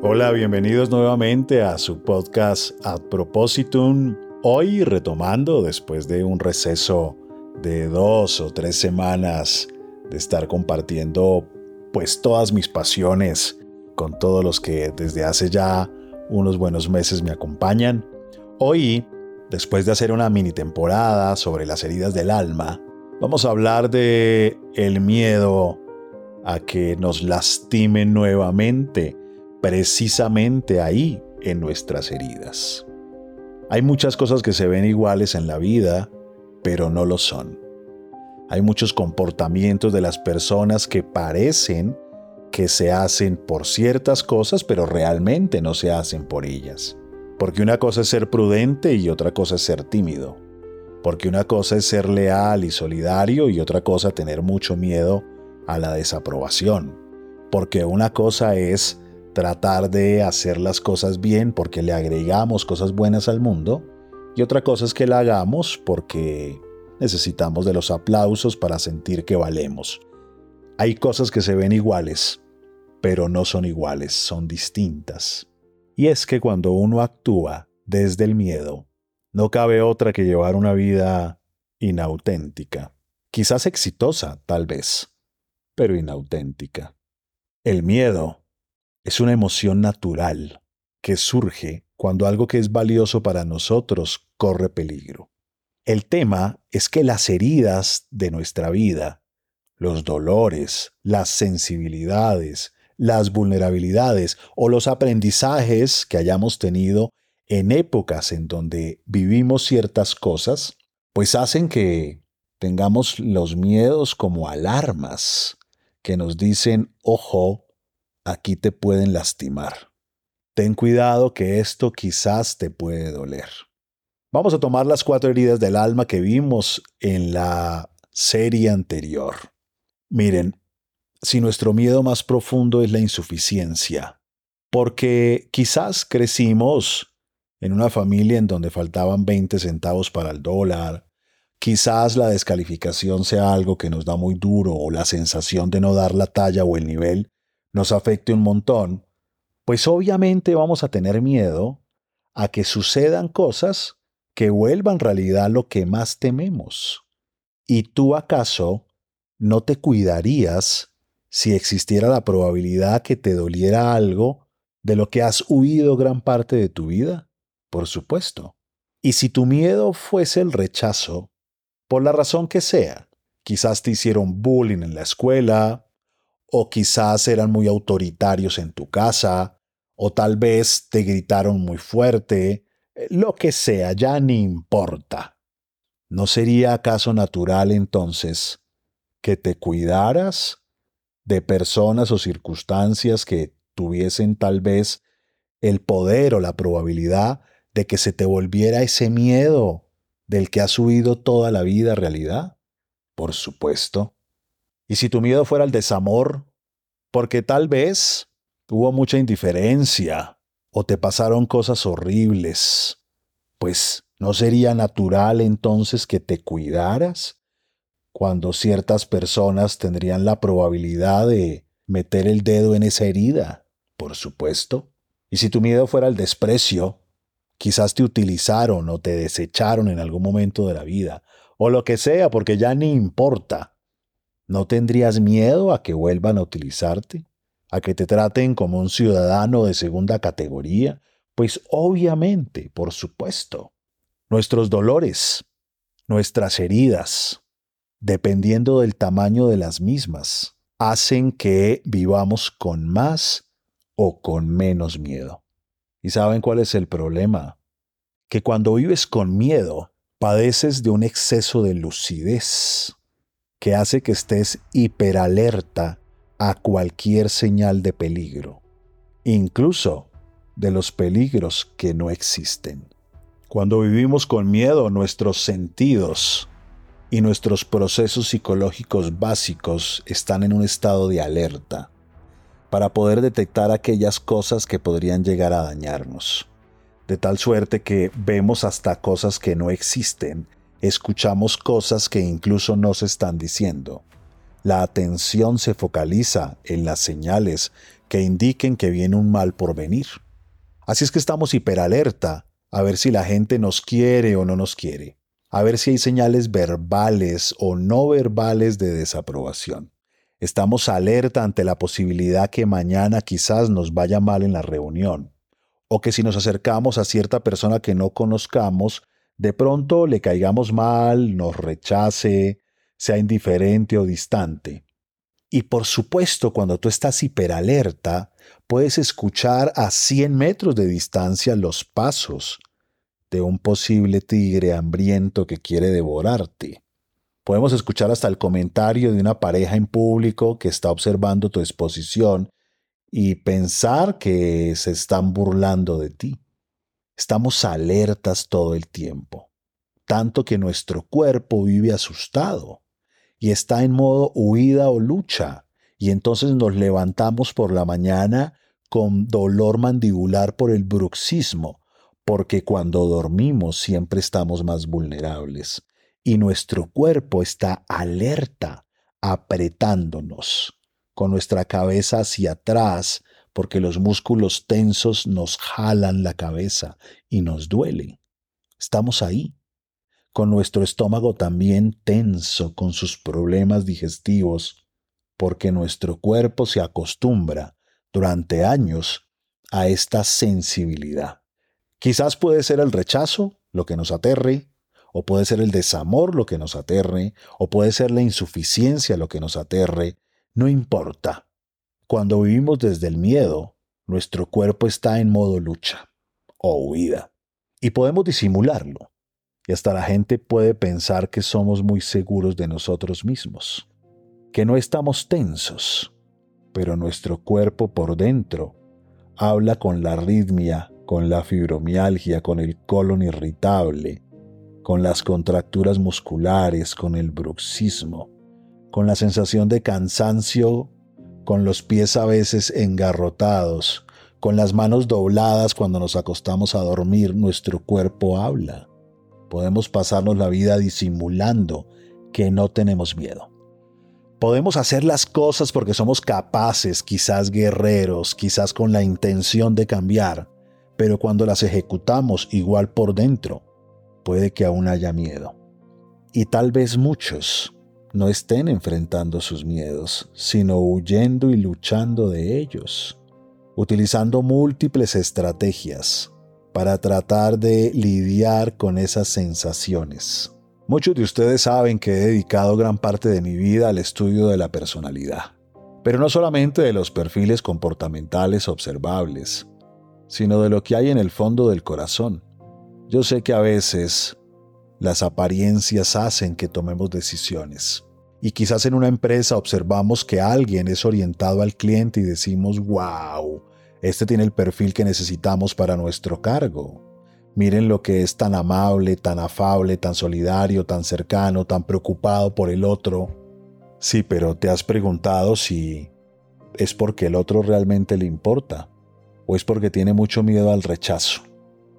Hola, bienvenidos nuevamente a su podcast Ad Propositum. Hoy retomando después de un receso de dos o tres semanas de estar compartiendo pues todas mis pasiones con todos los que desde hace ya unos buenos meses me acompañan. Hoy, después de hacer una mini temporada sobre las heridas del alma, vamos a hablar de el miedo a que nos lastimen nuevamente precisamente ahí en nuestras heridas. Hay muchas cosas que se ven iguales en la vida, pero no lo son. Hay muchos comportamientos de las personas que parecen que se hacen por ciertas cosas, pero realmente no se hacen por ellas. Porque una cosa es ser prudente y otra cosa es ser tímido. Porque una cosa es ser leal y solidario y otra cosa tener mucho miedo a la desaprobación. Porque una cosa es tratar de hacer las cosas bien porque le agregamos cosas buenas al mundo y otra cosa es que la hagamos porque necesitamos de los aplausos para sentir que valemos. Hay cosas que se ven iguales, pero no son iguales, son distintas. Y es que cuando uno actúa desde el miedo, no cabe otra que llevar una vida inauténtica, quizás exitosa, tal vez, pero inauténtica. El miedo es una emoción natural que surge cuando algo que es valioso para nosotros corre peligro. El tema es que las heridas de nuestra vida, los dolores, las sensibilidades, las vulnerabilidades o los aprendizajes que hayamos tenido en épocas en donde vivimos ciertas cosas, pues hacen que tengamos los miedos como alarmas que nos dicen, ojo, aquí te pueden lastimar. Ten cuidado que esto quizás te puede doler. Vamos a tomar las cuatro heridas del alma que vimos en la serie anterior. Miren, si nuestro miedo más profundo es la insuficiencia, porque quizás crecimos en una familia en donde faltaban 20 centavos para el dólar, quizás la descalificación sea algo que nos da muy duro o la sensación de no dar la talla o el nivel nos afecte un montón, pues obviamente vamos a tener miedo a que sucedan cosas que vuelvan realidad lo que más tememos. ¿Y tú acaso no te cuidarías si existiera la probabilidad que te doliera algo de lo que has huido gran parte de tu vida? Por supuesto. Y si tu miedo fuese el rechazo, por la razón que sea, quizás te hicieron bullying en la escuela, o quizás eran muy autoritarios en tu casa, o tal vez te gritaron muy fuerte, eh, lo que sea, ya ni importa. ¿No sería acaso natural entonces que te cuidaras de personas o circunstancias que tuviesen tal vez el poder o la probabilidad de que se te volviera ese miedo del que has huido toda la vida realidad? Por supuesto. Y si tu miedo fuera el desamor, porque tal vez hubo mucha indiferencia o te pasaron cosas horribles, pues ¿no sería natural entonces que te cuidaras cuando ciertas personas tendrían la probabilidad de meter el dedo en esa herida? Por supuesto. Y si tu miedo fuera el desprecio, quizás te utilizaron o te desecharon en algún momento de la vida, o lo que sea, porque ya ni importa. ¿No tendrías miedo a que vuelvan a utilizarte? ¿A que te traten como un ciudadano de segunda categoría? Pues obviamente, por supuesto. Nuestros dolores, nuestras heridas, dependiendo del tamaño de las mismas, hacen que vivamos con más o con menos miedo. ¿Y saben cuál es el problema? Que cuando vives con miedo, padeces de un exceso de lucidez que hace que estés hiperalerta a cualquier señal de peligro, incluso de los peligros que no existen. Cuando vivimos con miedo, nuestros sentidos y nuestros procesos psicológicos básicos están en un estado de alerta para poder detectar aquellas cosas que podrían llegar a dañarnos, de tal suerte que vemos hasta cosas que no existen escuchamos cosas que incluso nos están diciendo. La atención se focaliza en las señales que indiquen que viene un mal por venir. Así es que estamos hiperalerta a ver si la gente nos quiere o no nos quiere, a ver si hay señales verbales o no verbales de desaprobación. Estamos alerta ante la posibilidad que mañana quizás nos vaya mal en la reunión, o que si nos acercamos a cierta persona que no conozcamos, de pronto le caigamos mal, nos rechace, sea indiferente o distante. Y por supuesto, cuando tú estás hiperalerta, puedes escuchar a 100 metros de distancia los pasos de un posible tigre hambriento que quiere devorarte. Podemos escuchar hasta el comentario de una pareja en público que está observando tu exposición y pensar que se están burlando de ti. Estamos alertas todo el tiempo, tanto que nuestro cuerpo vive asustado y está en modo huida o lucha, y entonces nos levantamos por la mañana con dolor mandibular por el bruxismo, porque cuando dormimos siempre estamos más vulnerables, y nuestro cuerpo está alerta, apretándonos, con nuestra cabeza hacia atrás, porque los músculos tensos nos jalan la cabeza y nos duele. Estamos ahí, con nuestro estómago también tenso con sus problemas digestivos, porque nuestro cuerpo se acostumbra durante años a esta sensibilidad. Quizás puede ser el rechazo lo que nos aterre, o puede ser el desamor lo que nos aterre, o puede ser la insuficiencia lo que nos aterre, no importa. Cuando vivimos desde el miedo, nuestro cuerpo está en modo lucha o huida, y podemos disimularlo. Y hasta la gente puede pensar que somos muy seguros de nosotros mismos, que no estamos tensos, pero nuestro cuerpo por dentro habla con la arritmia, con la fibromialgia, con el colon irritable, con las contracturas musculares, con el bruxismo, con la sensación de cansancio, con los pies a veces engarrotados, con las manos dobladas cuando nos acostamos a dormir, nuestro cuerpo habla. Podemos pasarnos la vida disimulando que no tenemos miedo. Podemos hacer las cosas porque somos capaces, quizás guerreros, quizás con la intención de cambiar, pero cuando las ejecutamos igual por dentro, puede que aún haya miedo. Y tal vez muchos no estén enfrentando sus miedos, sino huyendo y luchando de ellos, utilizando múltiples estrategias para tratar de lidiar con esas sensaciones. Muchos de ustedes saben que he dedicado gran parte de mi vida al estudio de la personalidad, pero no solamente de los perfiles comportamentales observables, sino de lo que hay en el fondo del corazón. Yo sé que a veces las apariencias hacen que tomemos decisiones. Y quizás en una empresa observamos que alguien es orientado al cliente y decimos, wow, este tiene el perfil que necesitamos para nuestro cargo. Miren lo que es tan amable, tan afable, tan solidario, tan cercano, tan preocupado por el otro. Sí, pero te has preguntado si es porque el otro realmente le importa o es porque tiene mucho miedo al rechazo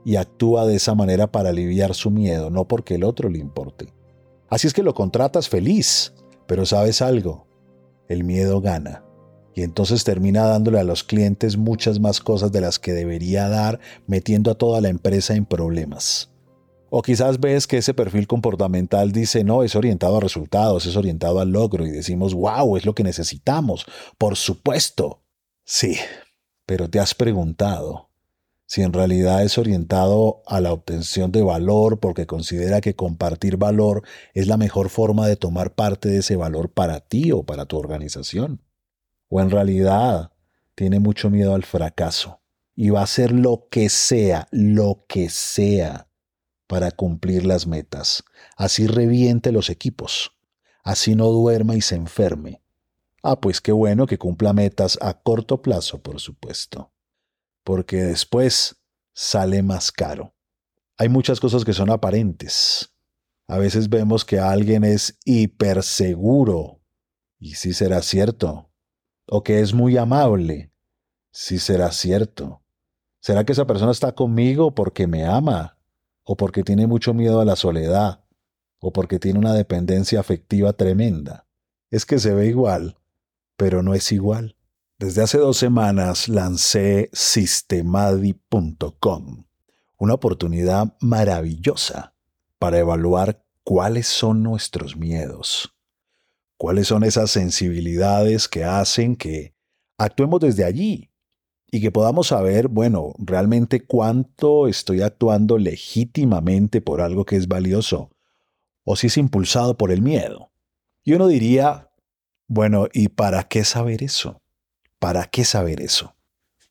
y actúa de esa manera para aliviar su miedo, no porque el otro le importe. Así es que lo contratas feliz, pero sabes algo, el miedo gana y entonces termina dándole a los clientes muchas más cosas de las que debería dar, metiendo a toda la empresa en problemas. O quizás ves que ese perfil comportamental dice, no, es orientado a resultados, es orientado al logro, y decimos, wow, es lo que necesitamos, por supuesto. Sí, pero te has preguntado si en realidad es orientado a la obtención de valor porque considera que compartir valor es la mejor forma de tomar parte de ese valor para ti o para tu organización o en realidad tiene mucho miedo al fracaso y va a hacer lo que sea, lo que sea para cumplir las metas. Así reviente los equipos, así no duerma y se enferme. Ah, pues qué bueno que cumpla metas a corto plazo, por supuesto, porque después sale más caro. Hay muchas cosas que son aparentes. A veces vemos que alguien es hiperseguro. Y sí será cierto, o que es muy amable. Si será cierto. ¿Será que esa persona está conmigo porque me ama? ¿O porque tiene mucho miedo a la soledad? ¿O porque tiene una dependencia afectiva tremenda? Es que se ve igual, pero no es igual. Desde hace dos semanas lancé Systemadi.com, una oportunidad maravillosa para evaluar cuáles son nuestros miedos, cuáles son esas sensibilidades que hacen que actuemos desde allí y que podamos saber, bueno, realmente cuánto estoy actuando legítimamente por algo que es valioso o si es impulsado por el miedo. Y uno diría, bueno, ¿y para qué saber eso? ¿Para qué saber eso?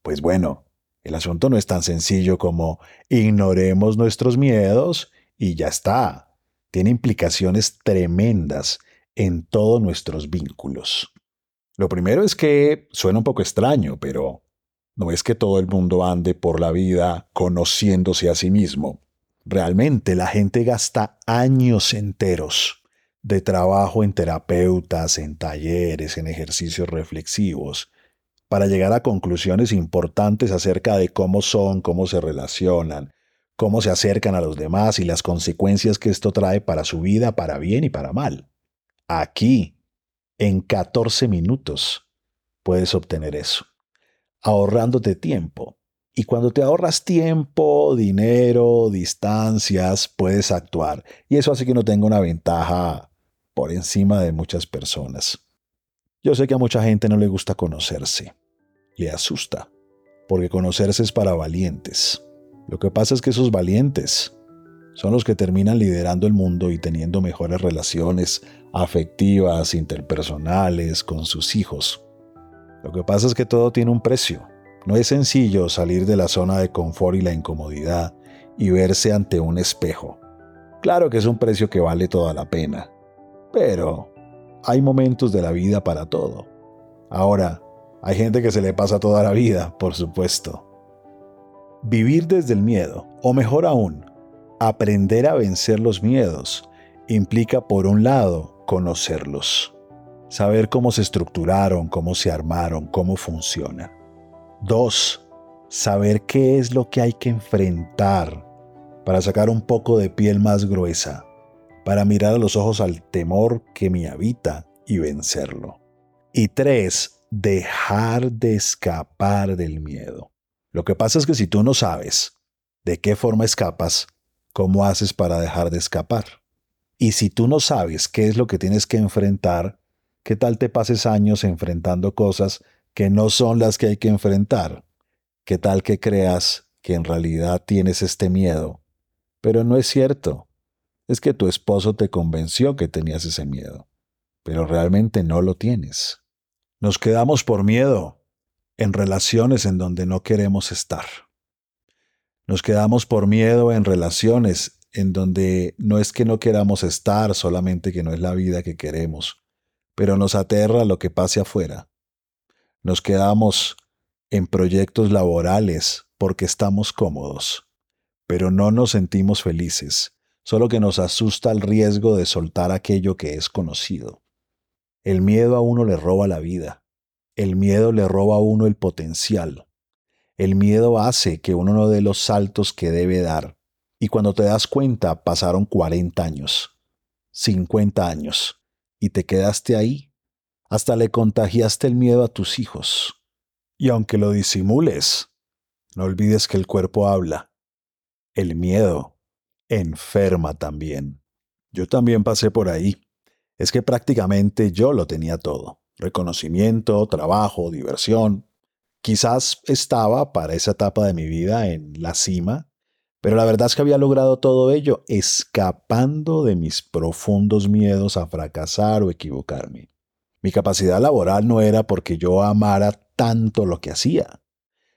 Pues bueno, el asunto no es tan sencillo como ignoremos nuestros miedos y ya está. Tiene implicaciones tremendas en todos nuestros vínculos. Lo primero es que suena un poco extraño, pero no es que todo el mundo ande por la vida conociéndose a sí mismo. Realmente la gente gasta años enteros de trabajo en terapeutas, en talleres, en ejercicios reflexivos, para llegar a conclusiones importantes acerca de cómo son, cómo se relacionan, cómo se acercan a los demás y las consecuencias que esto trae para su vida, para bien y para mal. Aquí, en 14 minutos, puedes obtener eso, ahorrándote tiempo. Y cuando te ahorras tiempo, dinero, distancias, puedes actuar. Y eso hace que uno tenga una ventaja por encima de muchas personas. Yo sé que a mucha gente no le gusta conocerse, le asusta, porque conocerse es para valientes. Lo que pasa es que esos valientes son los que terminan liderando el mundo y teniendo mejores relaciones afectivas, interpersonales, con sus hijos. Lo que pasa es que todo tiene un precio. No es sencillo salir de la zona de confort y la incomodidad y verse ante un espejo. Claro que es un precio que vale toda la pena, pero hay momentos de la vida para todo. Ahora, hay gente que se le pasa toda la vida, por supuesto. Vivir desde el miedo, o mejor aún, aprender a vencer los miedos, implica por un lado conocerlos, saber cómo se estructuraron, cómo se armaron, cómo funcionan. Dos, saber qué es lo que hay que enfrentar para sacar un poco de piel más gruesa para mirar a los ojos al temor que me habita y vencerlo. Y tres, dejar de escapar del miedo. Lo que pasa es que si tú no sabes de qué forma escapas, ¿cómo haces para dejar de escapar? Y si tú no sabes qué es lo que tienes que enfrentar, ¿qué tal te pases años enfrentando cosas que no son las que hay que enfrentar? ¿Qué tal que creas que en realidad tienes este miedo? Pero no es cierto es que tu esposo te convenció que tenías ese miedo, pero realmente no lo tienes. Nos quedamos por miedo en relaciones en donde no queremos estar. Nos quedamos por miedo en relaciones en donde no es que no queramos estar, solamente que no es la vida que queremos, pero nos aterra lo que pase afuera. Nos quedamos en proyectos laborales porque estamos cómodos, pero no nos sentimos felices solo que nos asusta el riesgo de soltar aquello que es conocido. El miedo a uno le roba la vida, el miedo le roba a uno el potencial, el miedo hace que uno no dé los saltos que debe dar, y cuando te das cuenta pasaron 40 años, 50 años, y te quedaste ahí, hasta le contagiaste el miedo a tus hijos. Y aunque lo disimules, no olvides que el cuerpo habla. El miedo enferma también. Yo también pasé por ahí. Es que prácticamente yo lo tenía todo. Reconocimiento, trabajo, diversión. Quizás estaba para esa etapa de mi vida en la cima, pero la verdad es que había logrado todo ello escapando de mis profundos miedos a fracasar o equivocarme. Mi capacidad laboral no era porque yo amara tanto lo que hacía,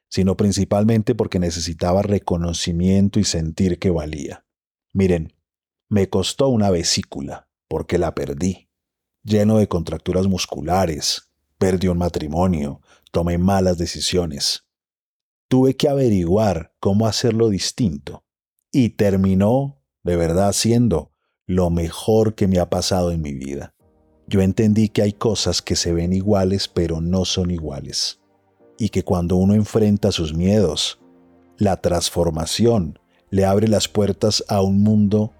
sino principalmente porque necesitaba reconocimiento y sentir que valía. Miren, me costó una vesícula, porque la perdí, lleno de contracturas musculares, perdí un matrimonio, tomé malas decisiones. Tuve que averiguar cómo hacerlo distinto, y terminó, de verdad, siendo lo mejor que me ha pasado en mi vida. Yo entendí que hay cosas que se ven iguales pero no son iguales, y que cuando uno enfrenta sus miedos, la transformación le abre las puertas a un mundo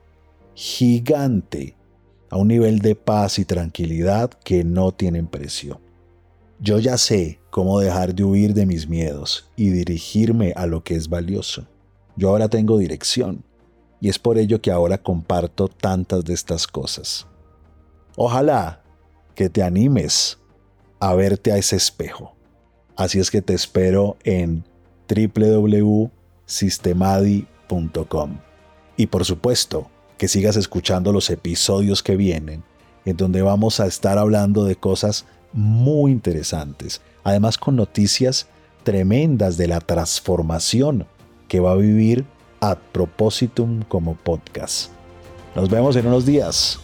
gigante, a un nivel de paz y tranquilidad que no tienen precio. Yo ya sé cómo dejar de huir de mis miedos y dirigirme a lo que es valioso. Yo ahora tengo dirección y es por ello que ahora comparto tantas de estas cosas. Ojalá que te animes a verte a ese espejo. Así es que te espero en www.sistemadi.com. Y por supuesto, que sigas escuchando los episodios que vienen, en donde vamos a estar hablando de cosas muy interesantes, además con noticias tremendas de la transformación que va a vivir Ad Propositum como podcast. Nos vemos en unos días.